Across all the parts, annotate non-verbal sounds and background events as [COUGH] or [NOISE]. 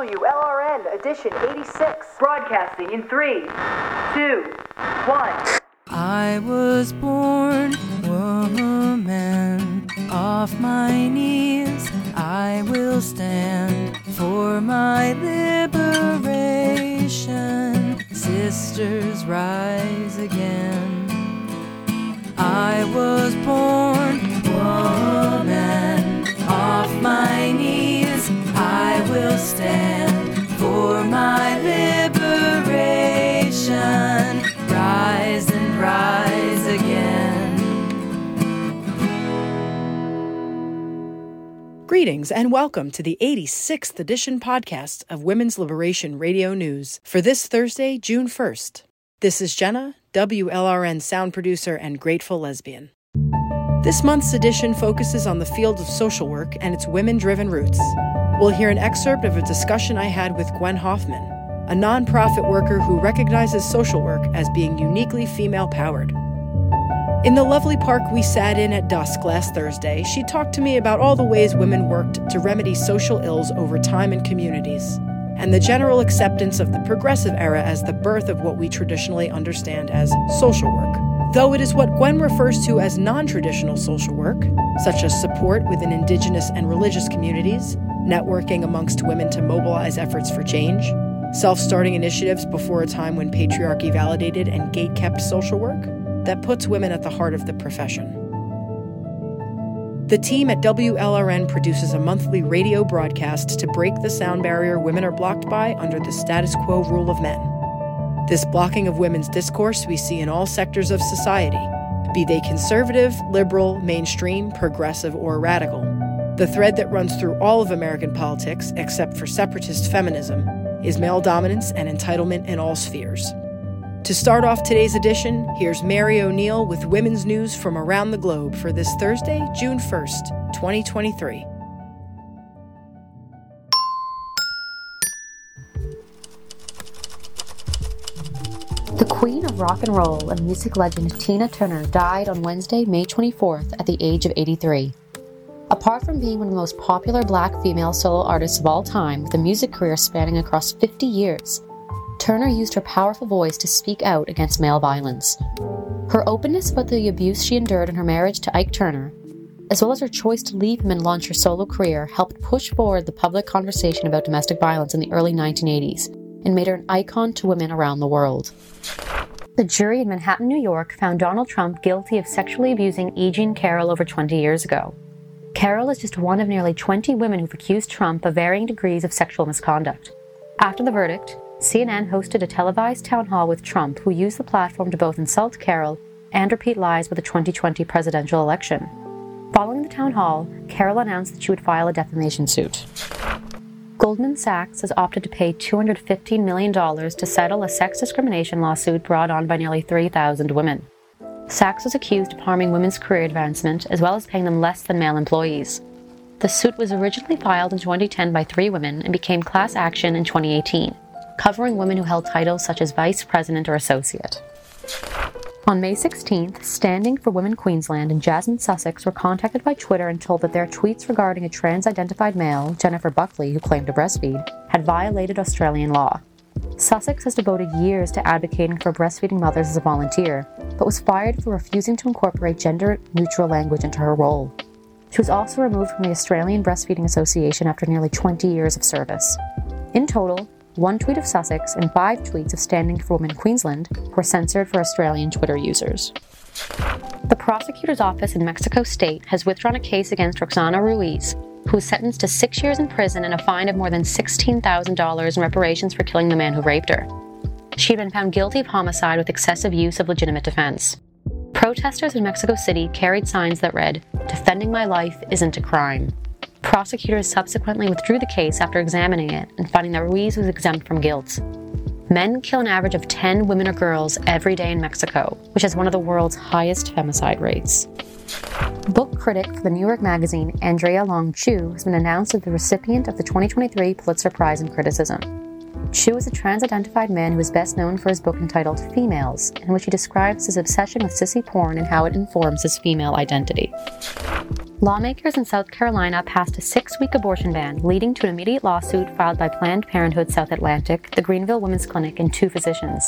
WLRN edition 86, broadcasting in 3, 2, 1. I was born woman. Off my knees, I will stand for my liberation. Sisters, rise again. I was born woman. Off my knees, I will stand my liberation. Rise and rise again. Greetings and welcome to the 86th edition podcast of Women's Liberation Radio News for this Thursday, June 1st. This is Jenna, WLRN sound producer and grateful lesbian. This month's edition focuses on the field of social work and its women driven roots. We'll hear an excerpt of a discussion I had with Gwen Hoffman, a nonprofit worker who recognizes social work as being uniquely female powered. In the lovely park we sat in at dusk last Thursday, she talked to me about all the ways women worked to remedy social ills over time in communities, and the general acceptance of the progressive era as the birth of what we traditionally understand as social work. Though it is what Gwen refers to as non traditional social work, such as support within Indigenous and religious communities, networking amongst women to mobilize efforts for change, self starting initiatives before a time when patriarchy validated and gate kept social work, that puts women at the heart of the profession. The team at WLRN produces a monthly radio broadcast to break the sound barrier women are blocked by under the status quo rule of men. This blocking of women's discourse we see in all sectors of society, be they conservative, liberal, mainstream, progressive, or radical. The thread that runs through all of American politics, except for separatist feminism, is male dominance and entitlement in all spheres. To start off today's edition, here's Mary O'Neill with women's news from around the globe for this Thursday, June 1st, 2023. The queen of rock and roll and music legend Tina Turner died on Wednesday, May 24th at the age of 83. Apart from being one of the most popular black female solo artists of all time, with a music career spanning across 50 years, Turner used her powerful voice to speak out against male violence. Her openness about the abuse she endured in her marriage to Ike Turner, as well as her choice to leave him and launch her solo career, helped push forward the public conversation about domestic violence in the early 1980s and made her an icon to women around the world. The jury in Manhattan, New York found Donald Trump guilty of sexually abusing E. Jean Carroll over 20 years ago. Carroll is just one of nearly 20 women who've accused Trump of varying degrees of sexual misconduct. After the verdict, CNN hosted a televised town hall with Trump, who used the platform to both insult Carroll and repeat lies with the 2020 presidential election. Following the town hall, Carroll announced that she would file a defamation suit. Goldman Sachs has opted to pay $215 million to settle a sex discrimination lawsuit brought on by nearly 3,000 women. Sachs was accused of harming women's career advancement as well as paying them less than male employees. The suit was originally filed in 2010 by three women and became class action in 2018, covering women who held titles such as vice president or associate. On May 16th, Standing for Women Queensland and Jasmine Sussex were contacted by Twitter and told that their tweets regarding a trans identified male, Jennifer Buckley, who claimed to breastfeed, had violated Australian law. Sussex has devoted years to advocating for breastfeeding mothers as a volunteer, but was fired for refusing to incorporate gender neutral language into her role. She was also removed from the Australian Breastfeeding Association after nearly 20 years of service. In total, one tweet of Sussex and five tweets of Standing for Women Queensland were censored for Australian Twitter users. The prosecutor's office in Mexico State has withdrawn a case against Roxana Ruiz, who was sentenced to six years in prison and a fine of more than $16,000 in reparations for killing the man who raped her. She had been found guilty of homicide with excessive use of legitimate defense. Protesters in Mexico City carried signs that read, Defending my life isn't a crime. Prosecutors subsequently withdrew the case after examining it and finding that Ruiz was exempt from guilt. Men kill an average of 10 women or girls every day in Mexico, which has one of the world's highest femicide rates. Book critic for the New York Magazine, Andrea Long Chu, has been announced as the recipient of the 2023 Pulitzer Prize in Criticism. Chu is a trans identified man who is best known for his book entitled Females, in which he describes his obsession with sissy porn and how it informs his female identity. Lawmakers in South Carolina passed a six week abortion ban, leading to an immediate lawsuit filed by Planned Parenthood South Atlantic, the Greenville Women's Clinic, and two physicians.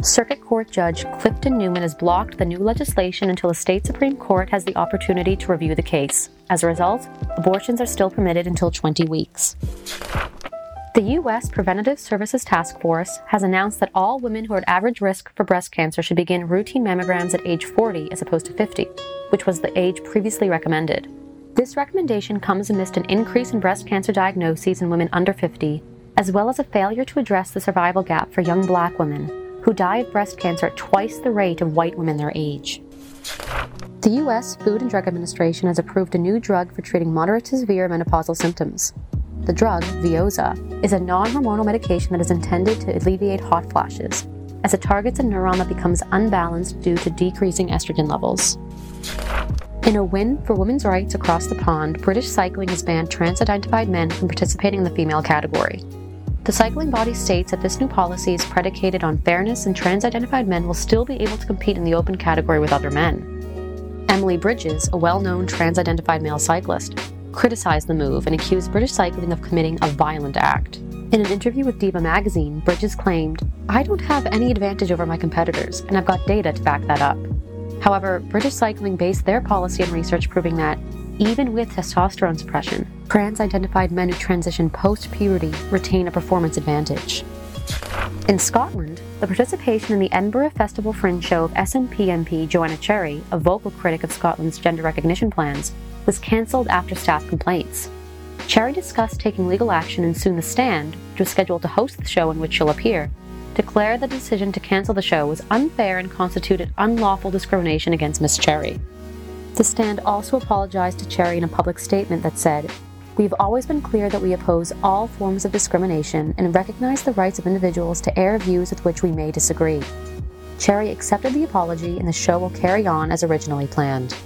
Circuit Court Judge Clifton Newman has blocked the new legislation until the state Supreme Court has the opportunity to review the case. As a result, abortions are still permitted until 20 weeks. The U.S. Preventative Services Task Force has announced that all women who are at average risk for breast cancer should begin routine mammograms at age 40 as opposed to 50 which was the age previously recommended. This recommendation comes amidst an increase in breast cancer diagnoses in women under 50, as well as a failure to address the survival gap for young black women, who die of breast cancer at twice the rate of white women their age. The U.S. Food and Drug Administration has approved a new drug for treating moderate to severe menopausal symptoms. The drug, Veozah, is a non hormonal medication that is intended to alleviate hot flashes, as it targets a neuron that becomes unbalanced due to decreasing estrogen levels. In a win for women's rights across the pond, British Cycling has banned trans identified men from participating in the female category. The cycling body states that this new policy is predicated on fairness and trans identified men will still be able to compete in the open category with other men. Emily Bridges, a well known trans identified male cyclist, criticized the move and accused British Cycling of committing a violent act. In an interview with Diva magazine, Bridges claimed, I don't have any advantage over my competitors, and I've got data to back that up. However, British Cycling based their policy on research proving that, even with testosterone suppression, trans identified men who transition post puberty retain a performance advantage. In Scotland, the participation in the Edinburgh Festival Fringe show of SNP MP Joanna Cherry, a vocal critic of Scotland's gender recognition plans, was cancelled after staff complaints. Cherry discussed taking legal action and soon The Stand, which was scheduled to host the show in which she'll appear, declared the decision to cancel the show was unfair and constituted unlawful discrimination against Miss Cherry. The stand also apologized to Cherry in a public statement that said, We've always been clear that we oppose all forms of discrimination and recognize the rights of individuals to air views with which we may disagree. Cherry accepted the apology and the show will carry on as originally planned.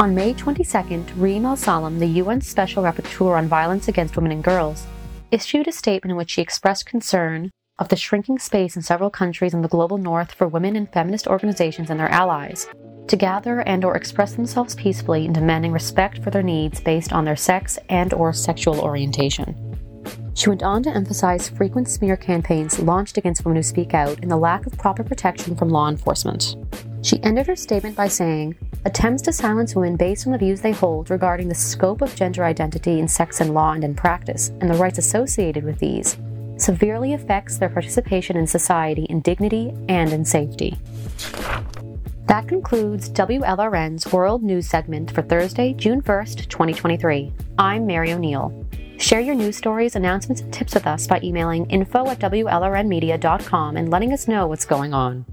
On May 22nd, Reem Salam, the UN Special Rapporteur on Violence Against Women and Girls, issued a statement in which she expressed concern of the shrinking space in several countries in the global north for women and feminist organizations and their allies to gather and or express themselves peacefully in demanding respect for their needs based on their sex and or sexual orientation. She went on to emphasize frequent smear campaigns launched against women who speak out and the lack of proper protection from law enforcement. She ended her statement by saying, Attempts to silence women based on the views they hold regarding the scope of gender identity in sex and law and in practice, and the rights associated with these, severely affects their participation in society in dignity and in safety. That concludes WLRN's World News segment for Thursday, June 1st, 2023. I'm Mary O'Neill. Share your news stories, announcements, and tips with us by emailing info at WLRNmedia.com and letting us know what's going on.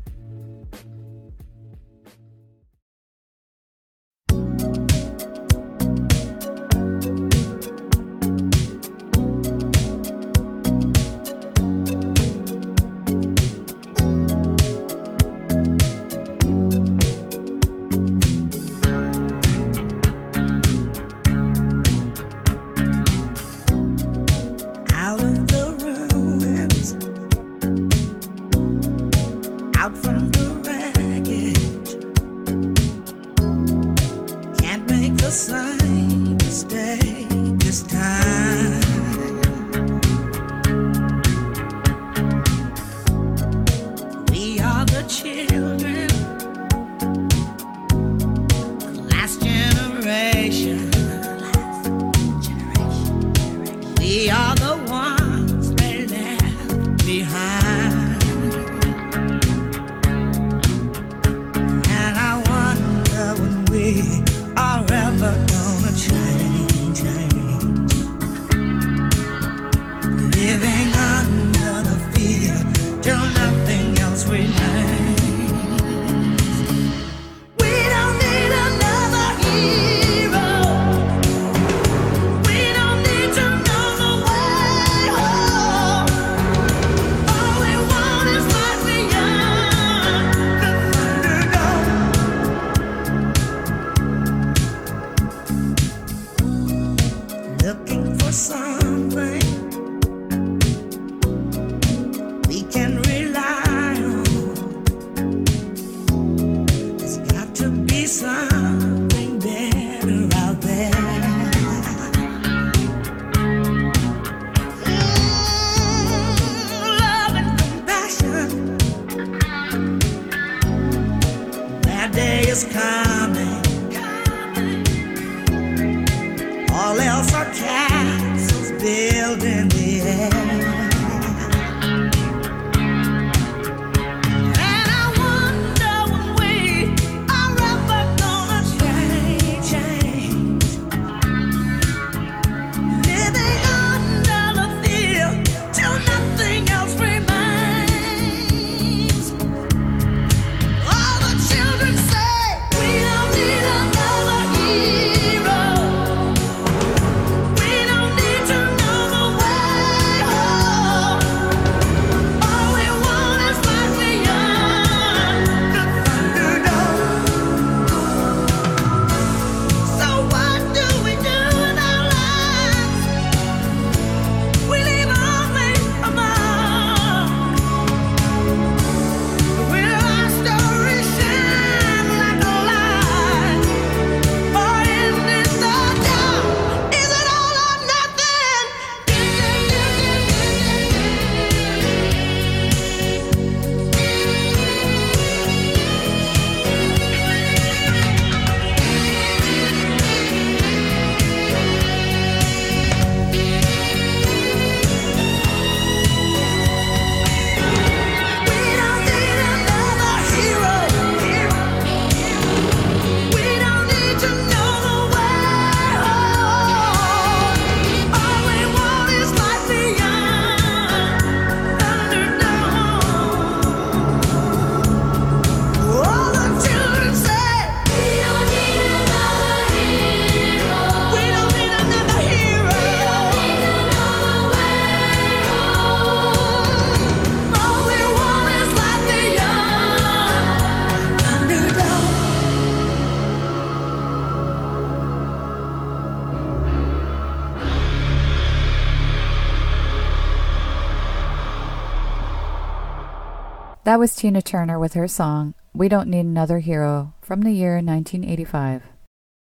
That was Tina Turner with her song, We Don't Need Another Hero, from the year 1985.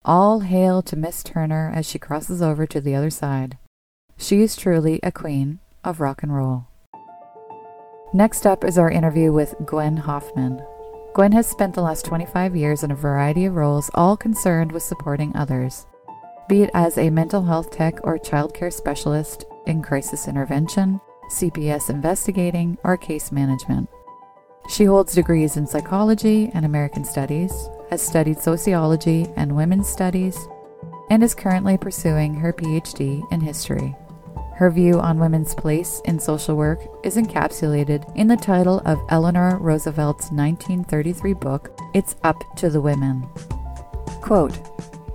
All hail to Miss Turner as she crosses over to the other side. She is truly a queen of rock and roll. Next up is our interview with Gwen Hoffman. Gwen has spent the last 25 years in a variety of roles, all concerned with supporting others, be it as a mental health tech or childcare specialist in crisis intervention, CPS investigating, or case management. She holds degrees in psychology and American studies, has studied sociology and women's studies, and is currently pursuing her PhD in history. Her view on women's place in social work is encapsulated in the title of Eleanor Roosevelt's 1933 book, It's Up to the Women. Quote,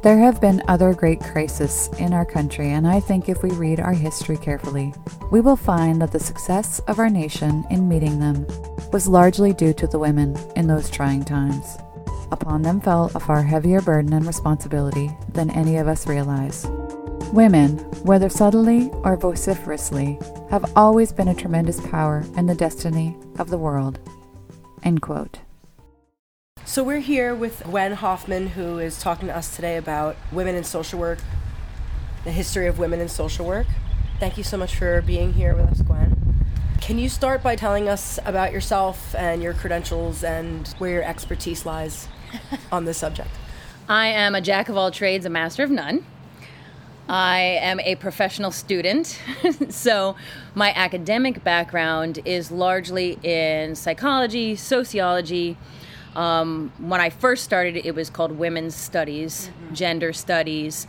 there have been other great crises in our country, and I think if we read our history carefully, we will find that the success of our nation in meeting them was largely due to the women in those trying times. Upon them fell a far heavier burden and responsibility than any of us realize. Women, whether subtly or vociferously, have always been a tremendous power in the destiny of the world. End quote. So we're here with Gwen Hoffman, who is talking to us today about women in social work, the history of women in social work. Thank you so much for being here with us, Gwen. Can you start by telling us about yourself and your credentials and where your expertise lies [LAUGHS] on this subject? I am a jack of all trades, a master of none. I am a professional student, [LAUGHS] so my academic background is largely in psychology, sociology. Um, when I first started, it was called women's studies, gender studies,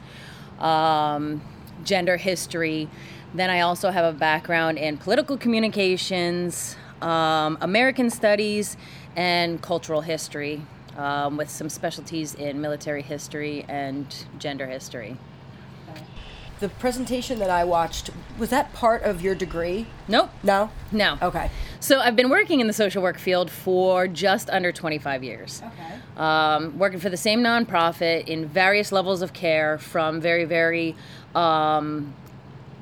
um, gender history. Then I also have a background in political communications, um, American studies, and cultural history, um, with some specialties in military history and gender history. The presentation that I watched, was that part of your degree? Nope. No? No. Okay. So I've been working in the social work field for just under 25 years. Okay. Um, working for the same nonprofit in various levels of care, from very, very um,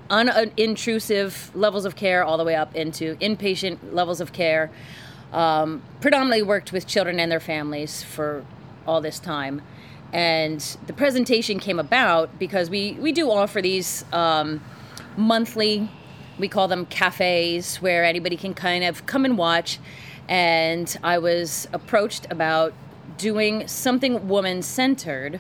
unintrusive levels of care all the way up into inpatient levels of care. Um, predominantly worked with children and their families for all this time. And the presentation came about because we, we do offer these um, monthly, we call them cafes, where anybody can kind of come and watch. And I was approached about doing something woman centered.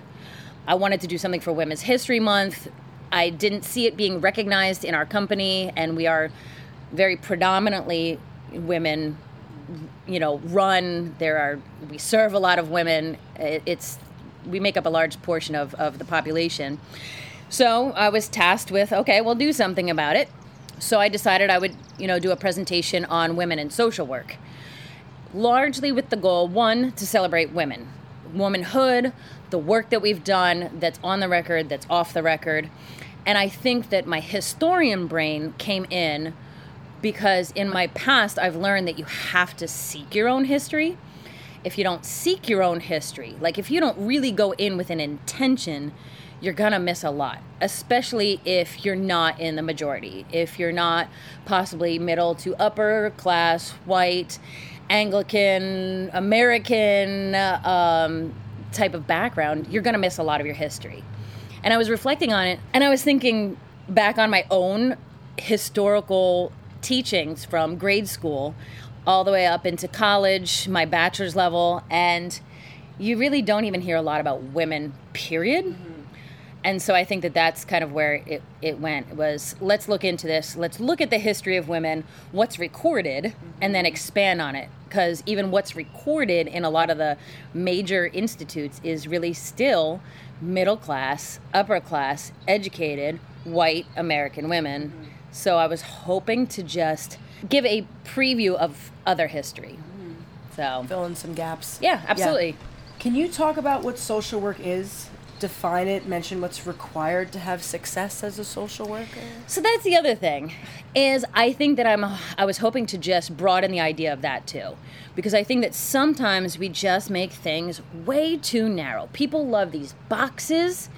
I wanted to do something for Women's History Month. I didn't see it being recognized in our company, and we are very predominantly women you know run. There are we serve a lot of women. It- it's we make up a large portion of, of the population. So i was tasked with okay we'll do something about it. So i decided i would you know do a presentation on women in social work. Largely with the goal one to celebrate women. Womanhood the work that we've done that's on the record that's off the record and i think that my historian brain came in because in my past I've learned that you have to seek your own history. If you don't seek your own history, like if you don't really go in with an intention, you're gonna miss a lot, especially if you're not in the majority. If you're not possibly middle to upper class, white, Anglican, American um, type of background, you're gonna miss a lot of your history. And I was reflecting on it, and I was thinking back on my own historical teachings from grade school all the way up into college, my bachelor's level, and you really don't even hear a lot about women, period. Mm-hmm. And so I think that that's kind of where it, it went was let's look into this. Let's look at the history of women, what's recorded, and then mm-hmm. expand on it. Because even what's recorded in a lot of the major institutes is really still middle class, upper class, educated, white American women. So I was hoping to just give a preview of other history. Mm-hmm. So, Fill in some gaps. yeah, absolutely. Can you talk about what social work is? Define it, mention what's required to have success as a social worker? So that's the other thing is I think that I'm I was hoping to just broaden the idea of that too because I think that sometimes we just make things way too narrow. People love these boxes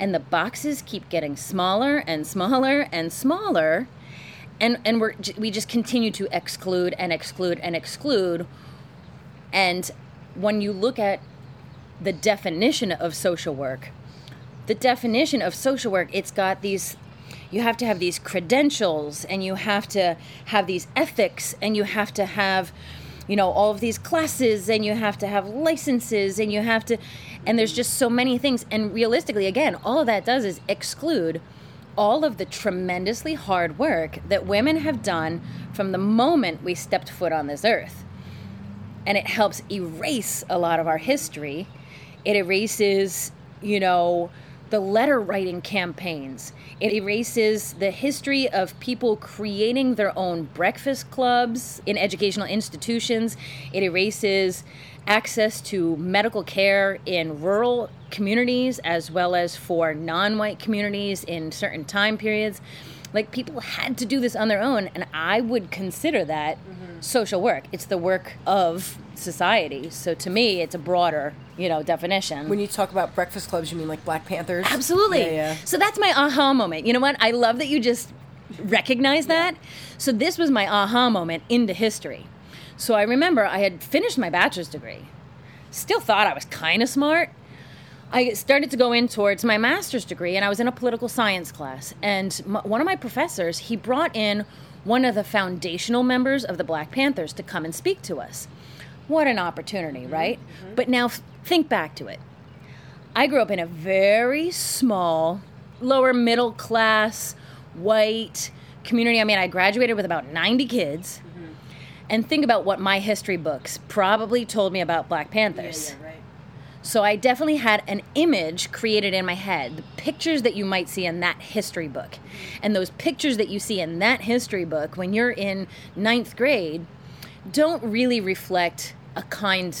and the boxes keep getting smaller and smaller and smaller and and we're we just continue to exclude and exclude and exclude and when you look at the definition of social work the definition of social work it's got these you have to have these credentials and you have to have these ethics and you have to have you know all of these classes and you have to have licenses and you have to and there's just so many things and realistically again all that does is exclude all of the tremendously hard work that women have done from the moment we stepped foot on this earth and it helps erase a lot of our history. It erases, you know, the letter writing campaigns. It erases the history of people creating their own breakfast clubs in educational institutions. It erases access to medical care in rural communities as well as for non white communities in certain time periods. Like people had to do this on their own, and I would consider that mm-hmm. social work. It's the work of society. So to me, it's a broader, you know, definition. When you talk about breakfast clubs, you mean like Black Panthers? Absolutely. Yeah, yeah. So that's my aha moment. You know what? I love that you just recognize that. So this was my aha moment into history. So I remember I had finished my bachelor's degree. Still thought I was kind of smart. I started to go in towards my master's degree, and I was in a political science class. And m one of my professors, he brought in one of the foundational members of the Black Panthers to come and speak to us. What an opportunity, mm-hmm. right? Mm-hmm. But now think back to it. I grew up in a very small, lower middle class, white community. I mean, I graduated with about 90 kids. Mm-hmm. And think about what my history books probably told me about Black Panthers. right. So I definitely had an image created in my head, the pictures that you might see in that history book. And those pictures that you see in that history book when you're in ninth grade don't really reflect a kind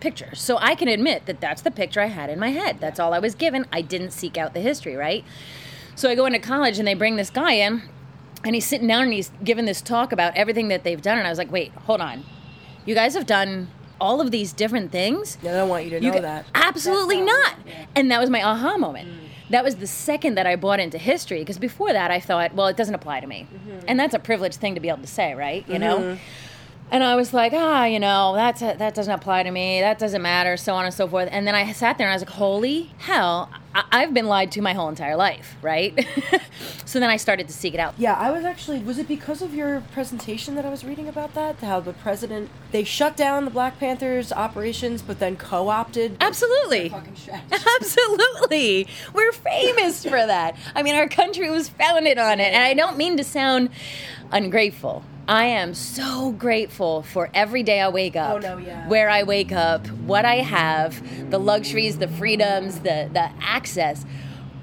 picture. So I can admit that that's the picture I had in my head. That's all I was given. I didn't seek out the history, right? So I go into college and they bring this guy in and he's sitting down and he's giving this talk about everything that they've done. And I was like, wait, hold on. You guys have done all of these different things? Yeah, I don't want you to You know that. Absolutely not. And that was my aha moment. Mm. That was the second that I bought into history because before that I thought, well, it doesn't apply to me. Mm-hmm. And that's a privileged thing to be able to say, right? You know? Mm-hmm. And I was like, ah, you know, that's that doesn't apply to me. That doesn't matter, so on and so forth. And then I sat there and I was like, holy hell, I- I've been lied to my whole entire life, right? [LAUGHS] so then I started to seek it out. Yeah, I was actually. Was it because of your presentation that I was reading about that? How the president they shut down the Black Panthers operations, but then co-opted. Absolutely. Fucking. [LAUGHS] Absolutely. We're famous for that. I mean, our country was founded on it. And I don't mean to sound ungrateful. I am so grateful for every day I wake up. Oh, no, yeah. Where I wake up, what I have, the luxuries, the freedoms, the, the access.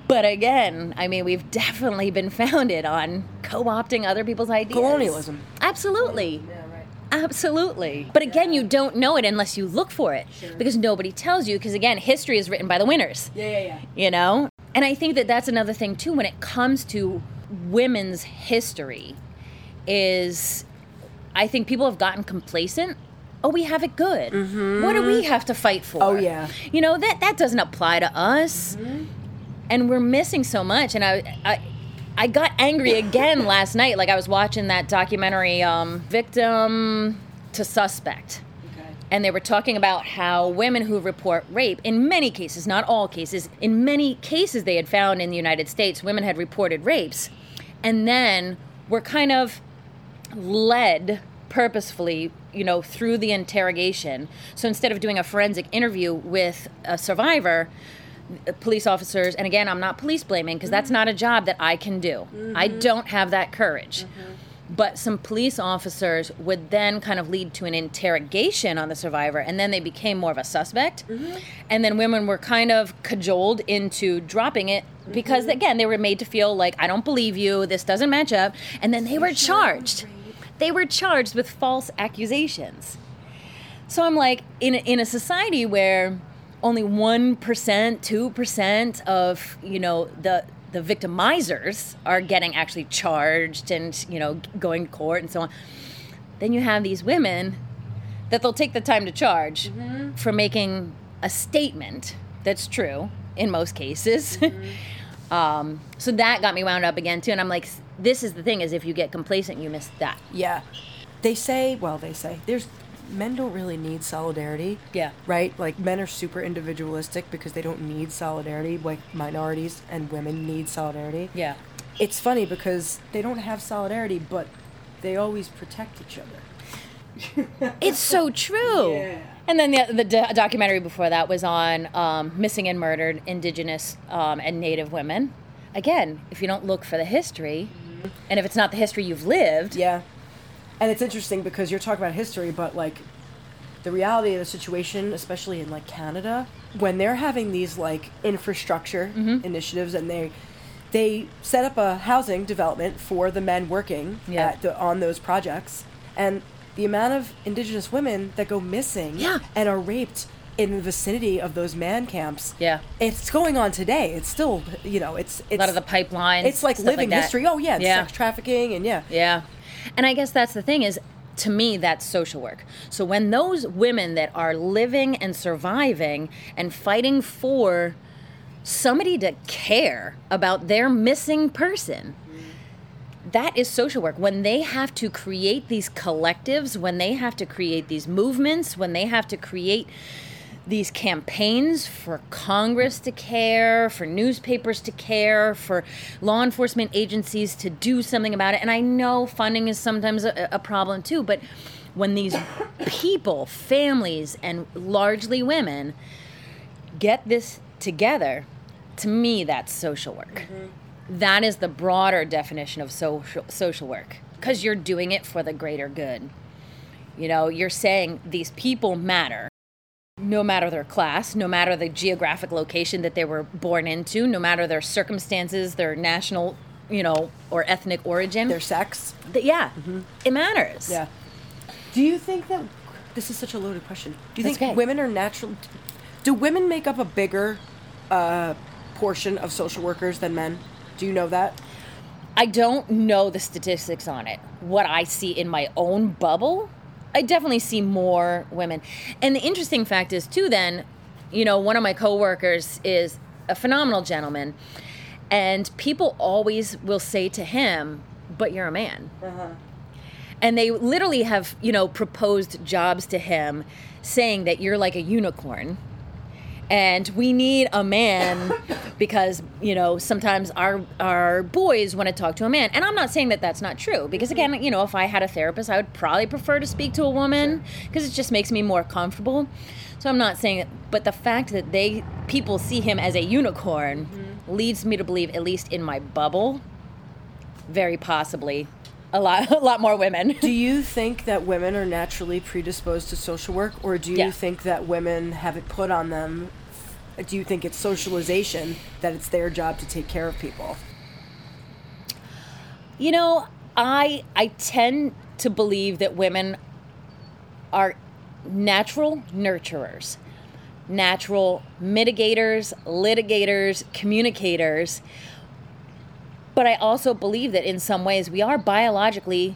But again, I mean, we've definitely been founded on co opting other people's ideas. Colonialism. Absolutely. Yeah, right. Absolutely. But again, you don't know it unless you look for it because nobody tells you. Because again, history is written by the winners, Yeah, yeah, yeah. you know? And I think that that's another thing too when it comes to women's history is I think people have gotten complacent. Oh, we have it good. What do we have to fight for? Oh, yeah. You know, that that doesn't apply to us. And we're missing so much and I I I got angry again [LAUGHS] last night like I was watching that documentary um Victim to Suspect Okay. and they were talking about how women who report rape, in many cases, not all cases, in many cases they had found in the United States, women had reported rapes, and then were kind of led purposefully, you know, through the interrogation. So instead of doing a forensic interview with a survivor, uh, police officers, and again, I'm not police blaming because that's not a job that I can do. I mm-hmm. don't have that courage. Mm-hmm. But some police officers would then kind of lead to an interrogation on the survivor, and then they became more of a suspect. Mm-hmm. And then women were kind of cajoled into dropping it because, again, they were made to feel like, I don't believe you, this doesn't match up. And then they were charged. They were charged with false accusations. So I'm like, in a, in a society where only one percent, two percent of you know the the victimizers are getting actually charged and you know going to court and so on, then you have these women that they'll take the time to charge for making a statement that's true in most cases. [LAUGHS] um, so that got me wound up again too, and I'm like, this is the thing: is if you get complacent, you miss that. Yeah. They say, well, they say there's men don't really need solidarity. Yeah. Right? Like men are super individualistic because they don't need solidarity. Like minorities and women need solidarity. Yeah. It's funny because they don't have solidarity, but they always protect each other. [LAUGHS] It's so true. Yeah. And then the, the do- documentary before that was on um, missing and murdered Indigenous um, and Native women. Again, if you don't look for the history, and if it's not the history you've lived, Yeah. And it's interesting because you're talking about history, but like the reality of the situation, especially in like Canada, when they're having these like infrastructure Mm-hmm. initiatives and they they set up a housing development for the men working Yeah. the, on those projects and the amount of indigenous women that go missing Yeah. and are raped in the vicinity of those man camps. Yeah. It's going on today. It's still, you know, it's it's a lot of the pipelines. it's like living that. history. Oh yeah, it's yeah. sex trafficking and yeah. Yeah. And I guess that's the thing is to me that's social work. So when those women that are living and surviving and fighting for somebody to care about their missing person that is social work when they have to create these collectives when they have to create these movements when they have to create these campaigns for Congress to care, for newspapers to care, for law enforcement agencies to do something about it. And I know funding is sometimes a, a problem too, but when these [COUGHS] people, families, and largely women get this together, to me, that's social work. Mm-hmm. That is the broader definition of social, social work because you're doing it for the greater good. You know, you're saying these people matter no matter their class, no matter the geographic location that they were born into, no matter their circumstances, their national, you know, or ethnic origin. Their sex. Th- yeah, it matters. Yeah. Do you think that this is such a loaded question? Do you That's think okay. women are natural? Do women make up a bigger uh, portion of social workers than men? Do you know that? I don't know the statistics on it. What I see in my own bubble, I definitely see more women. And the interesting fact is, too, then, you know, one of my coworkers is a phenomenal gentleman. And people always will say to him, but you're a man. Uh-huh. And they literally have, you know, proposed jobs to him saying that you're like a unicorn. And we need a man because you know sometimes our our boys want to talk to a man and i'm not saying that that's not true because again you know if i had a therapist i would probably prefer to speak to a woman because it just makes me more comfortable so i'm not saying but the fact that they people see him as a unicorn mm-hmm. leads me to believe at least in my bubble very possibly a lot [LAUGHS] a lot more women [LAUGHS] Do you think that women are naturally predisposed to social work, or do you Yeah. think that women have it put on them? Do you think it's socialization that it's their job to take care of people? You know, I I tend to believe that women are natural nurturers, natural mitigators, litigators, communicators. But I also believe that in some ways we are biologically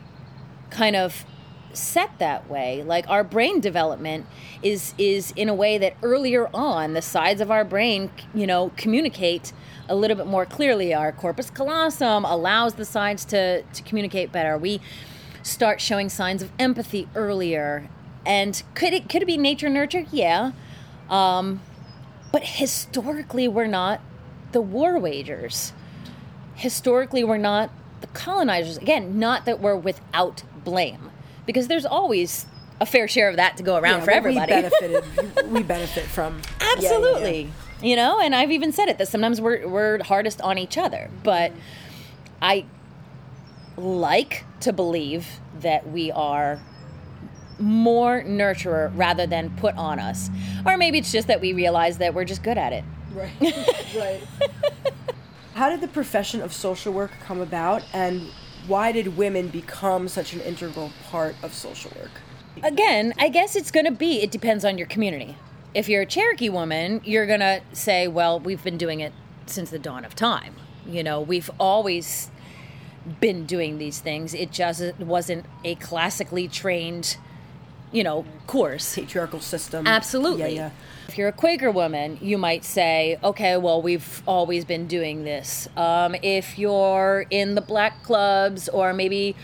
kind of set that way like our brain development is is in a way that earlier on the sides of our brain you know communicate a little bit more clearly. Our corpus callosum allows the sides to to communicate better. We start showing signs of empathy earlier. And could it could it be nature nurture? Yeah. Um, but historically we're not the war wagers. Historically we're not the colonizers. Again not that we're without blame because there's always a fair share of that to go around Yeah, for everybody [LAUGHS] We benefited. we benefit from. Yeah, yeah, yeah. absolutely you know and i've even said it that sometimes we're, we're hardest on each other but i like to believe that we are more nurturer rather than put on us or maybe it's just that we realize that we're just good at it Right. [LAUGHS] right. How did the profession of social work come about, and why did women become such an integral part of social work? again, I guess it's going to be, it depends on your community. If you're a Cherokee woman, you're going to say, well, we've been doing it since the dawn of time. You know, we've always been doing these things. It just wasn't a classically trained, you know, course. Patriarchal system. Absolutely. Yeah, yeah. If you're a Quaker woman, you might say, okay, well, we've always been doing this. Um, if you're in the black clubs or maybe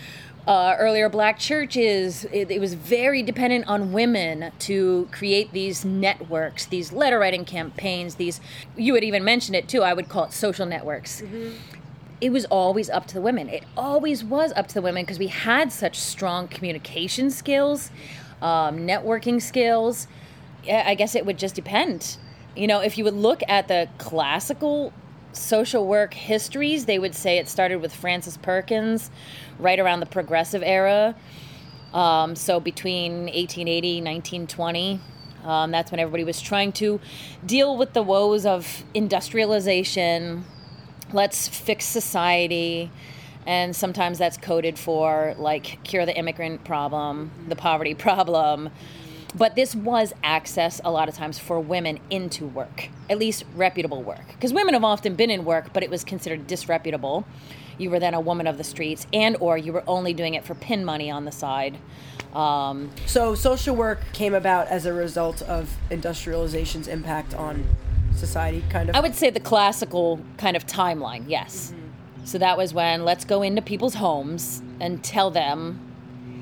uh, earlier black churches, it, it was very dependent on women to create these networks, these letter writing campaigns, these, you would even mention it too, I would call it social networks it was always up to the women. It always was up to the women because we had such strong communication skills, um, networking skills. I guess it would just depend. You know, if you would look at the classical social work histories, they would say it started with Frances Perkins right around the progressive era. Um, so between 1880 1920 um, that's when everybody was trying to deal with the woes of industrialization let's fix society and sometimes that's coded for like cure the immigrant problem the poverty [LAUGHS] problem but this was access a lot of times for women into work at least reputable work because women have often been in work but it was considered disreputable you were then a woman of the streets and or you were only doing it for pin money on the side um, So social work came about as a result of industrialization's impact on society, kind of. I would say the classical kind of timeline, yes. So that was when let's go into people's homes and tell them.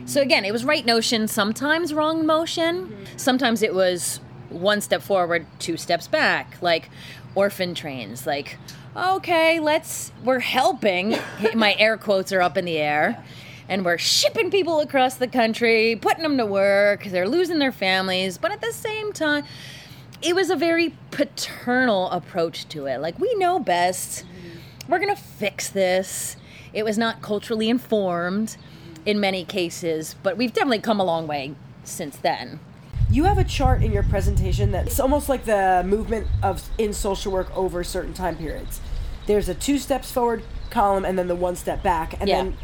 So again, it was right notion, sometimes wrong motion. Mm-hmm. Sometimes it was one step forward, two steps back, like orphan trains. Like, okay, let's, we're helping. [LAUGHS] My air quotes are up in the air. And we're shipping people across the country, putting them to work. They're losing their families. But at the same time, it was a very paternal approach to it. Like, we know best. Mm-hmm. We're going to fix this. It was not culturally informed in many cases, but we've definitely come a long way since then. You have a chart in your presentation that it's almost like the movement of in social work over certain time periods. There's a two steps forward column and then the one step back, and Yeah. then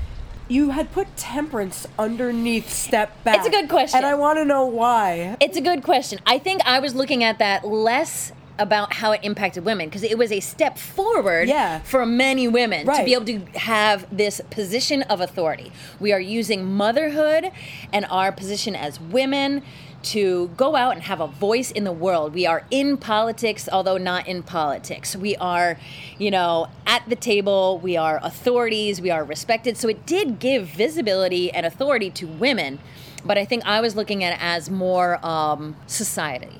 you had put temperance underneath step back. It's a good question. and I want to know why. It's a good question. I think I was looking at that less about how it impacted women because it was a step forward Yeah. for many women to be able to have this position of authority. We are using motherhood and our position as women to go out and have a voice in the world. We are in politics, although not in politics. We are, you know, at the table. We are authorities. We are respected. So it did give visibility and authority to women. But I think I was looking at it as more um, society.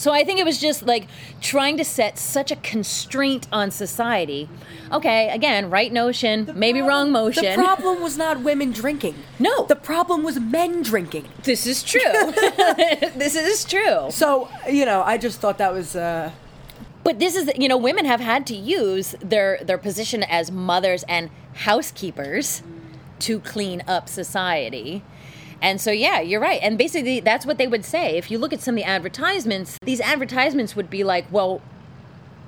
So I think it was just like trying to set such a constraint on society. Okay, again, right notion, maybe wrong motion. The problem was not women drinking. No. The problem was men drinking. this is true. [LAUGHS] [LAUGHS] this is true. So, you know, I just thought that was uh But this is, you know, women have had to use their their position as mothers and housekeepers to clean up society. And so, yeah, you're right. And basically, that's what they would say. If you look at some of the advertisements, these advertisements would be like, well,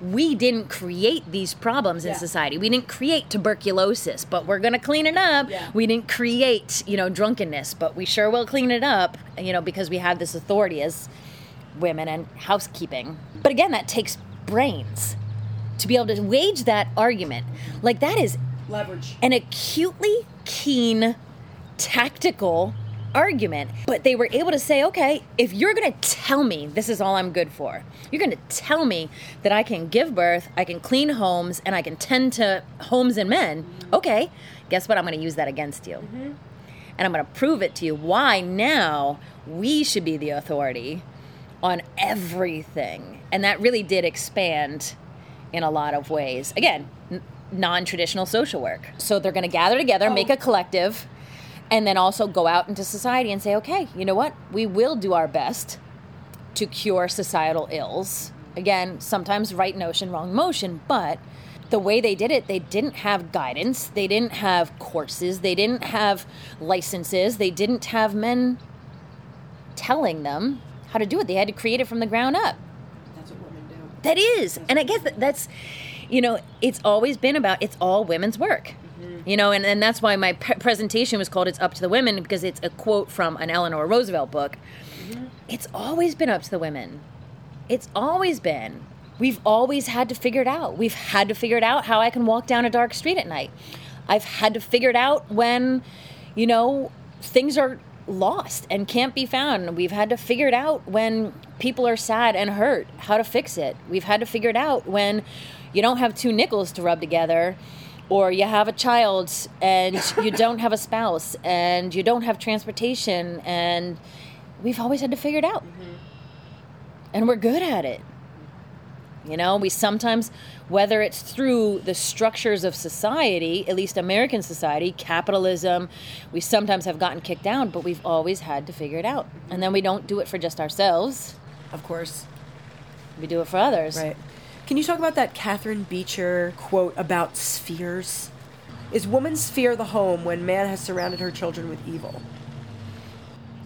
we didn't create these problems in Yeah. society. We didn't create tuberculosis, but we're going to clean it up. Yeah. We didn't create, you know, drunkenness, but we sure will clean it up, you know, because we have this authority as women and housekeeping. But again, that takes brains to be able to wage that argument. Like that is leverage. an acutely keen tactical argument but they were able to say okay if you're going to tell me this is all i'm good for you're going to tell me that i can give birth i can clean homes and i can tend to homes and men okay guess what? I'm going to use that against you. Mm-hmm. And i'm going to prove it to you why now we should be the authority on everything. And that really did expand in a lot of ways. Again n- non-traditional social work. So they're going to gather together make oh. a collective and then also go out into society and say okay you know what? We will do our best to cure societal ills. Again sometimes right notion wrong motion but the way they did it they didn't have guidance. They didn't have courses. They didn't have licenses. They didn't have men telling them how to do it. They had to create it from the ground up. That's what women do. that is, and I guess that that's, you know, it's always been about it's all women's work. You know, and, and that's why my pre- presentation was called "It's Up to the Women" because it's a quote from an Eleanor Roosevelt book. Mm-hmm. It's always been up to the women. It's always been. We've always had to figure it out. We've had to figure it out how I can walk down a dark street at night. I've had to figure it out when, you know, things are lost and can't be found. We've had to figure it out when people are sad and hurt, how to fix it. We've had to figure it out when you don't have two nickels to rub together or you have a child and you [LAUGHS] don't have a spouse and you don't have transportation and we've always had to figure it out. Mm-hmm. And we're good at it. You know, we sometimes, whether it's through the structures of society, at least American society, capitalism, we sometimes have gotten kicked down, but we've always had to figure it out. And then we don't do it for just ourselves, Of course. we do it for others. Right. Can you talk about that Catherine Beecher quote about spheres? Is woman's sphere the home when man has surrounded her children with evil?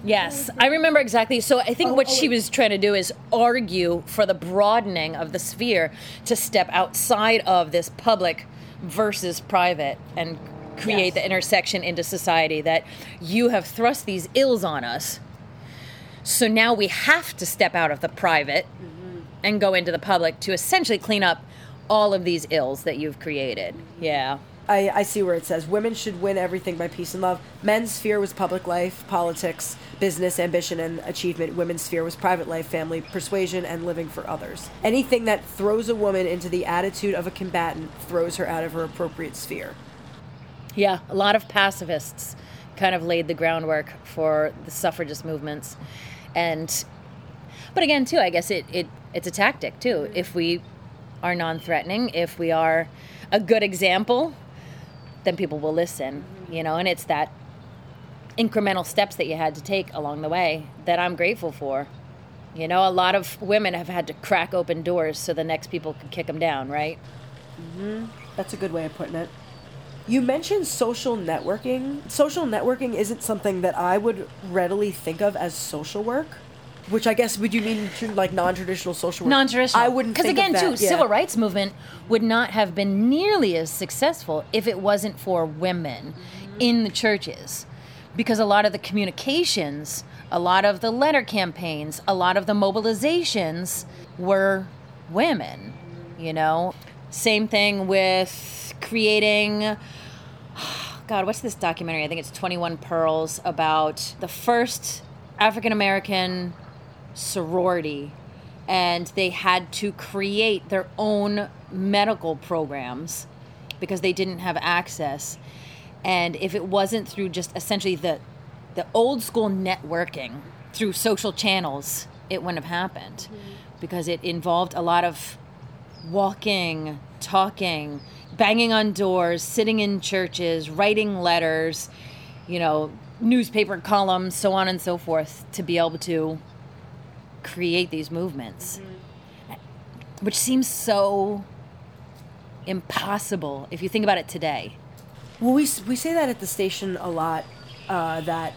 Yes, I remember exactly. So I think oh, what oh, she was trying to do is argue for the broadening of the sphere to step outside of this public versus private and create the intersection into society that you have thrust these ills on us. So now we have to step out of the private mm-hmm. And go into the public to essentially clean up all of these ills that you've created. Yeah. I, I see where it says women should win everything by peace and love. Men's sphere was public life, politics, business, ambition, and achievement. Women's sphere was private life, family, persuasion, and living for others. Anything that throws a woman into the attitude of a combatant throws her out of her appropriate sphere. Yeah, a lot of pacifists kind of laid the groundwork for the suffragist movements. And but again too, I guess it, it it's a tactic too. If we are non-threatening, if we are a good example, then people will listen, you know, and it's that incremental steps that you had to take along the way that I'm grateful for. You know, a lot of women have had to crack open doors so the next people can kick them down, right? Mm-hmm. That's a good way of putting it. You mentioned social networking. Social networking isn't something that I would readily think of as social work. Which I guess would you mean to like non-traditional social work? non-traditional. I wouldn't because again, too, yeah. civil rights movement would not have been nearly as successful if it wasn't for women in the churches, because a lot of the communications, a lot of the letter campaigns, a lot of the mobilizations were women. You know, same thing with creating. [SIGHS] God, what's this documentary? I think it's 21 Pearls about the first African American sorority. And they had to create their own medical programs because they didn't have access. And if it wasn't through just essentially the, the old school networking through social channels, it wouldn't have happened. Mm-hmm. because it involved a lot of walking, talking, banging on doors, sitting in churches, writing letters, you know, newspaper columns, so on and so forth, to be able to create these movements. Which seems so impossible if you think about it today. Well, we, we say that at the station a lot uh, that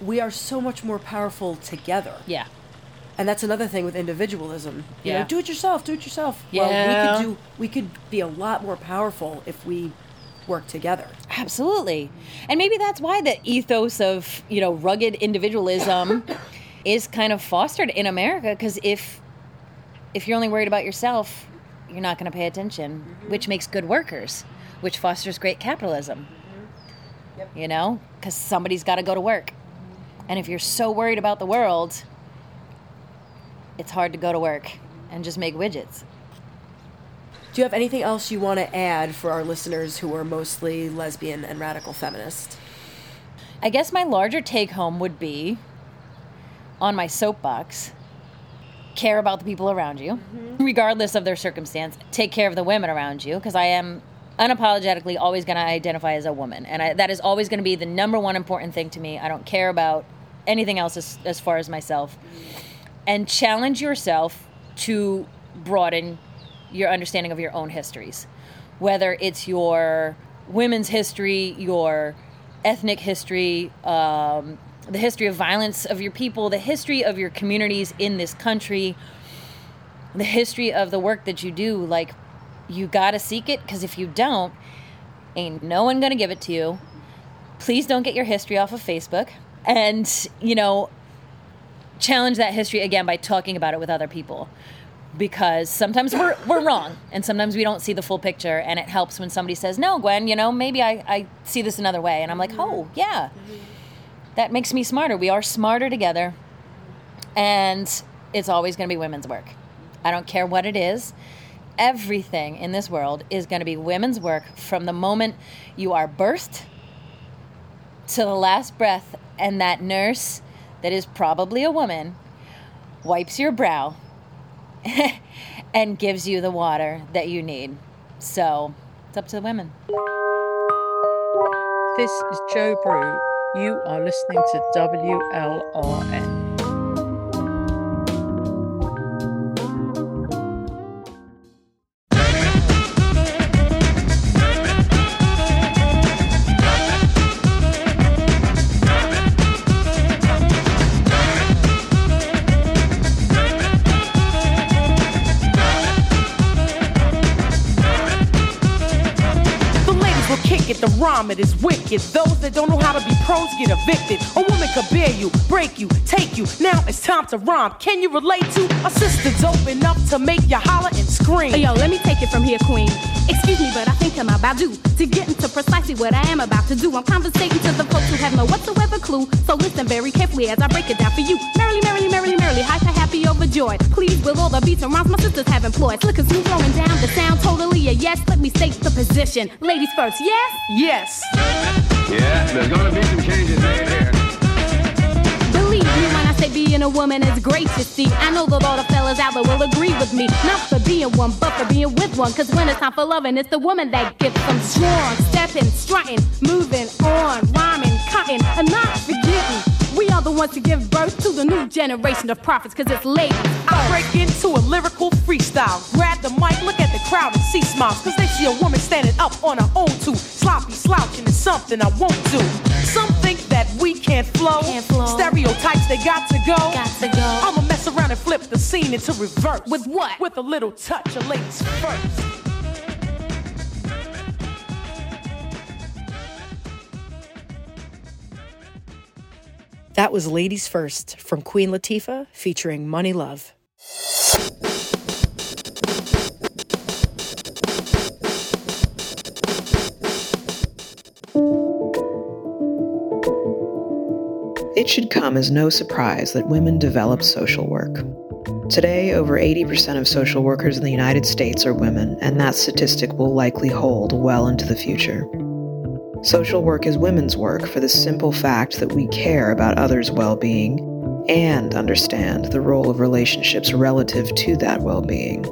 we are so much more powerful together. Yeah. And that's another thing with individualism. You Yeah. know, do it yourself, do it yourself. Yeah. Well, we could do we could be a lot more powerful if we work together. Absolutely. And maybe that's why the ethos of, you know, rugged individualism [COUGHS] is kind of fostered in America because if if you're only worried about yourself, you're not going to pay attention, mm-hmm. which makes good workers, which fosters great capitalism. Mm-hmm. You know, cuz somebody's got to go to work. And if you're so worried about the world, it's hard to go to work and just make widgets. Do you have anything else you want to add for our listeners who are mostly lesbian and radical feminist? I guess my larger take home would be on my soapbox care about the people around you, regardless of their circumstance. Take care of the women around you, because I am unapologetically always going to identify as a woman. And I, that is always going to be the number one important thing to me. I don't care about anything else as, as far as myself. And challenge yourself to broaden your understanding of your own histories, whether it's your women's history, your ethnic history, um, the history of violence of your people, the history of your communities in this country, the history of the work that you do. Like, you gotta seek it because if you don't, ain't no one gonna give it to you. Please don't get your history off of Facebook. And, you know, challenge that history again by talking about it with other people because sometimes we're, we're wrong and sometimes we don't see the full picture and it helps when somebody says no gwen you know maybe I, I see this another way and i'm like oh yeah that makes me smarter we are smarter together and it's always going to be women's work i don't care what it is everything in this world is going to be women's work from the moment you are birthed to the last breath and that nurse that is probably a woman wipes your brow [LAUGHS] and gives you the water that you need. So it's up to the women. This is Joe Brew. You are listening to WLRN. The ladies will kick it, the rhyme it is wicked. Those that don't know how to be pros get evicted. A woman could bear you, break you, take you. Now it's time to rhyme. Can you relate to a sister dope enough to make you holler and scream? Hey, yo, let me take it from here, queen. Excuse me, but I think I'm about due to get into precisely what I am about to do. I'm conversating to the folks who have no whatsoever clue. So listen very carefully as I break it down for you. Merrily, merrily, merrily, merrily, hyper, happy, overjoyed. Please, with all the beats and rhymes my sisters have employed. Slick and smooth, throwing down the sound, totally a yes. Let me state the position. Ladies first, yes? Yes. Yeah, there's gonna be some changes made here. Believe me when I say being a woman is great to see. I know that all the fellas out there will agree with me. Not for being one, but for being with one. Cause when it's time for loving, it's the woman that gets them strong. Stepping, strutting, moving on, rhyming, cutting, and not forgetting. We are the ones to give birth to the new generation of prophets, cause it's ladies. I break into a lyrical freestyle. Grab the mic, look at the crowd and see smiles. Cause they see a woman standing up on her own two. Sloppy slouching is something I won't do. Some think that we can't flow. Can't flow. Stereotypes, they got to go. Got to go. I'ma mess around and flip the scene into reverse. With what? With a little touch of ladies first. That was Ladies First from Queen Latifah featuring Monie Love. It should come as no surprise that women develop social work. Today, over 80% of social workers in the United States are women, and that statistic will likely hold well into the future. Social work is women's work for the simple fact that we care about others' well being, and understand the role of relationships relative to that well being.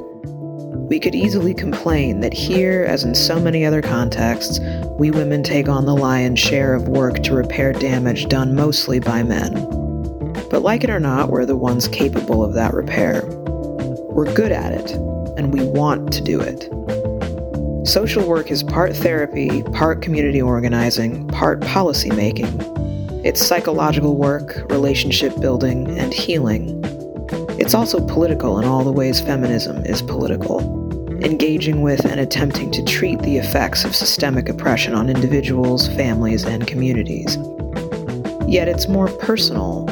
We could easily complain that here, as in so many other contexts, we women take on the lion's share of work to repair damage done mostly by men. But like it or not, we're the ones capable of that repair. We're good at it, and we want to do it. Social work is part therapy, part community organizing, part policy making. It's psychological work, relationship building, and healing. It's also political in all the ways feminism is political, engaging with and attempting to treat the effects of systemic oppression on individuals, families, and communities. Yet it's more personal,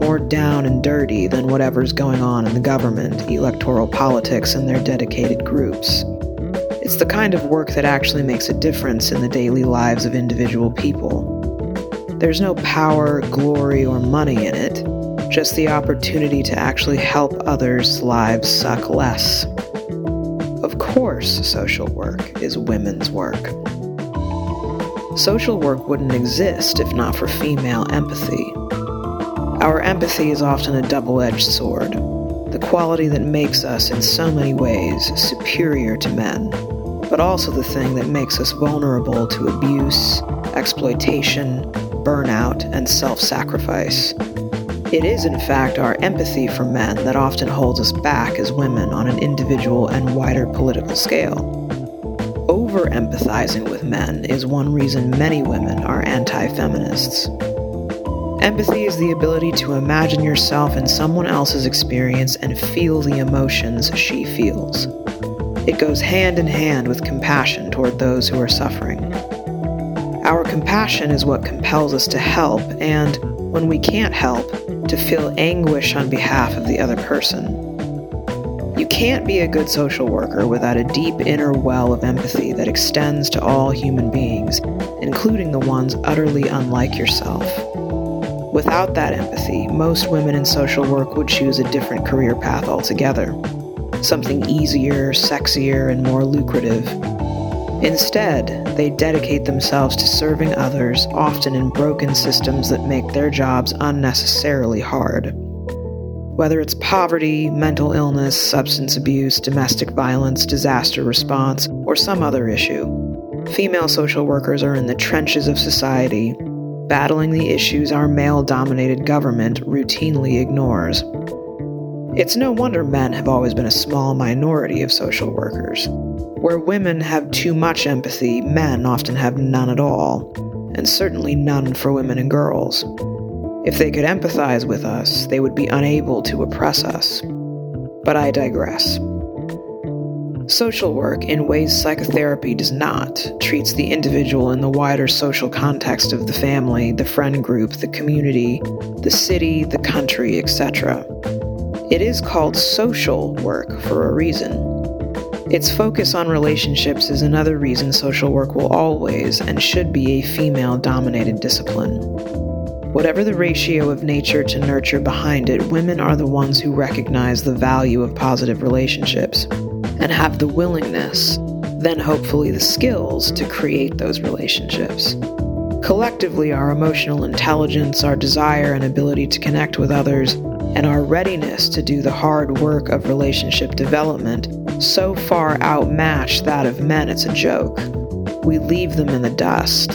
more down and dirty than whatever's going on in the government, electoral politics, and their dedicated groups. It's the kind of work that actually makes a difference in the daily lives of individual people. There's no power, glory, or money in it, just the opportunity to actually help others' lives suck less. Of course, social work is women's work. Social work wouldn't exist if not for female empathy. Our empathy is often a double edged sword, the quality that makes us in so many ways superior to men, but also the thing that makes us vulnerable to abuse, exploitation, burnout, and self sacrifice. It is, in fact, our empathy for men that often holds us back as women on an individual and wider political scale. Over empathizing with men is one reason many women are anti feminists. Empathy is the ability to imagine yourself in someone else's experience and feel the emotions she feels. It goes hand in hand with compassion toward those who are suffering. Our compassion is what compels us to help, and when we can't help, to feel anguish on behalf of the other person. You can't be a good social worker without a deep inner well of empathy that extends to all human beings, including the ones utterly unlike yourself. Without that empathy, most women in social work would choose a different career path altogether. Something easier, sexier, and more lucrative. Instead, they dedicate themselves to serving others, often in broken systems that make their jobs unnecessarily hard. Whether it's poverty, mental illness, substance abuse, domestic violence, disaster response, or some other issue, female social workers are in the trenches of society, battling the issues our male dominated government routinely ignores. It's no wonder men have always been a small minority of social workers. Where women have too much empathy, men often have none at all, and certainly none for women and girls. If they could empathize with us, they would be unable to oppress us. But I digress. Social work, in ways psychotherapy does not, treats the individual in the wider social context of the family, the friend group, the community, the city, the country, etc. It is called social work for a reason. Its focus on relationships is another reason social work will always and should be a female dominated discipline. Whatever the ratio of nature to nurture behind it, women are the ones who recognize the value of positive relationships and have the willingness, then hopefully the skills, to create those relationships. Collectively, our emotional intelligence, our desire and ability to connect with others, and our readiness to do the hard work of relationship development so far outmatch that of men it's a joke. We leave them in the dust.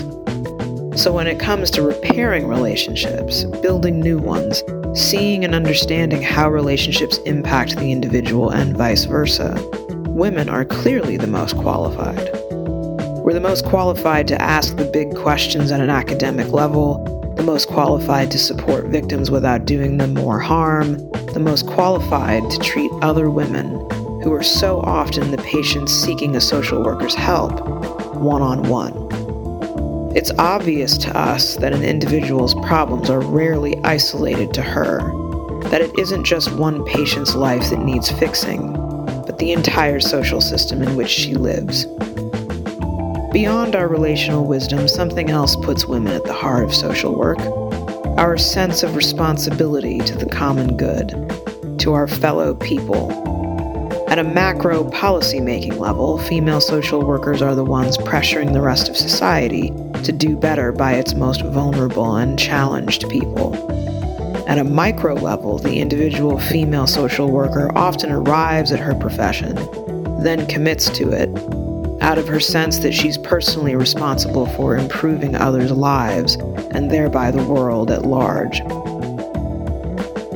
So, when it comes to repairing relationships, building new ones, seeing and understanding how relationships impact the individual and vice versa, women are clearly the most qualified. We're the most qualified to ask the big questions at an academic level, the most qualified to support victims without doing them more harm, the most qualified to treat other women, who are so often the patients seeking a social worker's help, one on one. It's obvious to us that an individual's problems are rarely isolated to her, that it isn't just one patient's life that needs fixing, but the entire social system in which she lives. Beyond our relational wisdom, something else puts women at the heart of social work our sense of responsibility to the common good, to our fellow people. At a macro policy making level, female social workers are the ones pressuring the rest of society to do better by its most vulnerable and challenged people. At a micro level, the individual female social worker often arrives at her profession, then commits to it, out of her sense that she's personally responsible for improving others' lives and thereby the world at large.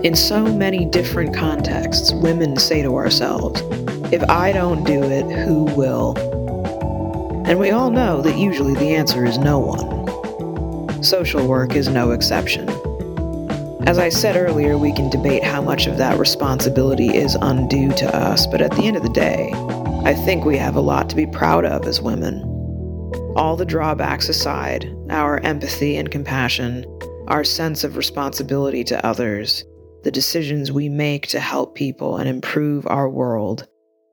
In so many different contexts, women say to ourselves, if I don't do it, who will? And we all know that usually the answer is no one. Social work is no exception. As I said earlier, we can debate how much of that responsibility is undue to us, but at the end of the day, I think we have a lot to be proud of as women. All the drawbacks aside, our empathy and compassion, our sense of responsibility to others, the decisions we make to help people and improve our world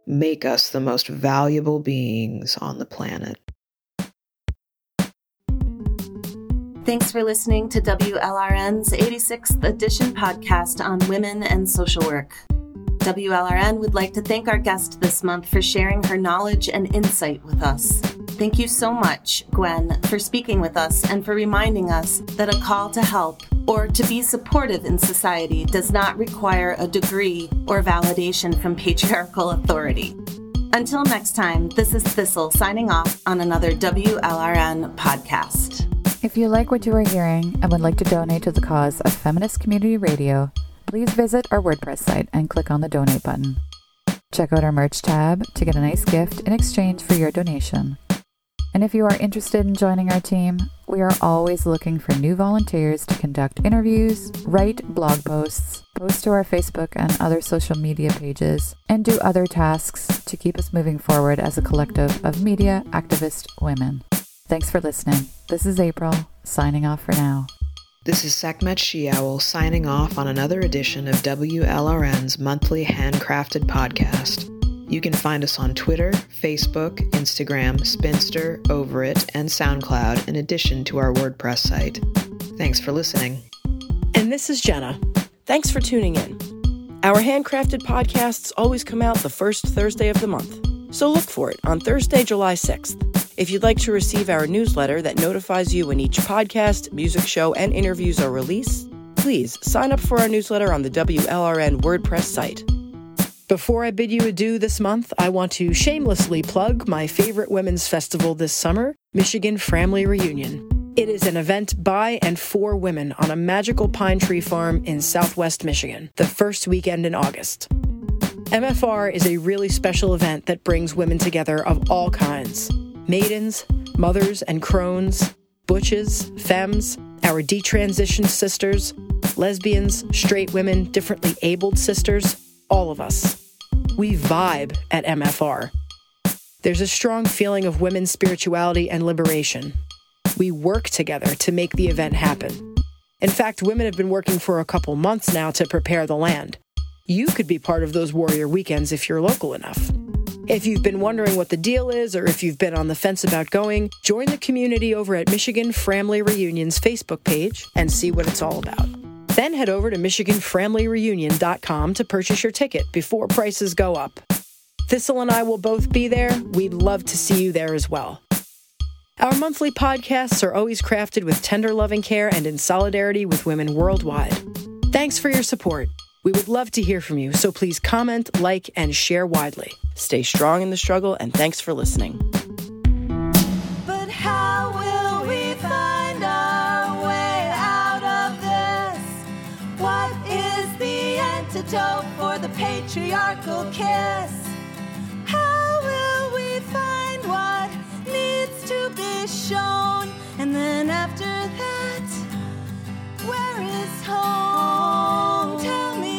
make us the most valuable beings on the planet. Thanks for listening to WLRN's 86th edition podcast on women and social work. WLRN would like to thank our guest this month for sharing her knowledge and insight with us. Thank you so much, Gwen, for speaking with us and for reminding us that a call to help or to be supportive in society does not require a degree or validation from patriarchal authority. Until next time, this is Thistle signing off on another WLRN podcast. If you like what you are hearing and would like to donate to the cause of feminist community radio, please visit our WordPress site and click on the donate button. Check out our merch tab to get a nice gift in exchange for your donation. And if you are interested in joining our team, we are always looking for new volunteers to conduct interviews, write blog posts, post to our Facebook and other social media pages, and do other tasks to keep us moving forward as a collective of media activist women. Thanks for listening. This is April, signing off for now. This is Sekhmet SheOwl signing off on another edition of WLRN's monthly handcrafted podcast. You can find us on Twitter, Facebook, Instagram, Spinster, Ovarit, and SoundCloud, in addition to our WordPress site. Thanks for listening. And this is Jenna. Thanks for tuning in. Our handcrafted podcasts always come out the first Thursday of the month, so look for it on Thursday, July 6th. If you'd like to receive our newsletter that notifies you when each podcast, music show, and interviews are released, please sign up for our newsletter on the WLRN WordPress site. Before I bid you adieu this month, I want to shamelessly plug my favorite women's festival this summer, Michigan Family Reunion. It is an event by and for women on a magical pine tree farm in southwest Michigan, the first weekend in August. MFR is a really special event that brings women together of all kinds maidens, mothers and crones, butches, femmes, our detransitioned sisters, lesbians, straight women, differently abled sisters, all of us. We vibe at MFR. There's a strong feeling of women's spirituality and liberation. We work together to make the event happen. In fact, women have been working for a couple months now to prepare the land. You could be part of those warrior weekends if you're local enough. If you've been wondering what the deal is, or if you've been on the fence about going, join the community over at Michigan Family Reunion's Facebook page and see what it's all about. Then head over to MichiganFamilyReunion.com to purchase your ticket before prices go up. Thistle and I will both be there. We'd love to see you there as well. Our monthly podcasts are always crafted with tender loving care and in solidarity with women worldwide. Thanks for your support. We would love to hear from you, so please comment, like, and share widely. Stay strong in the struggle, and thanks for listening. But how will we find our way out of this? What is the antidote for the patriarchal kiss? How will we find what needs to be shown? And then after that, where is home? Tell me,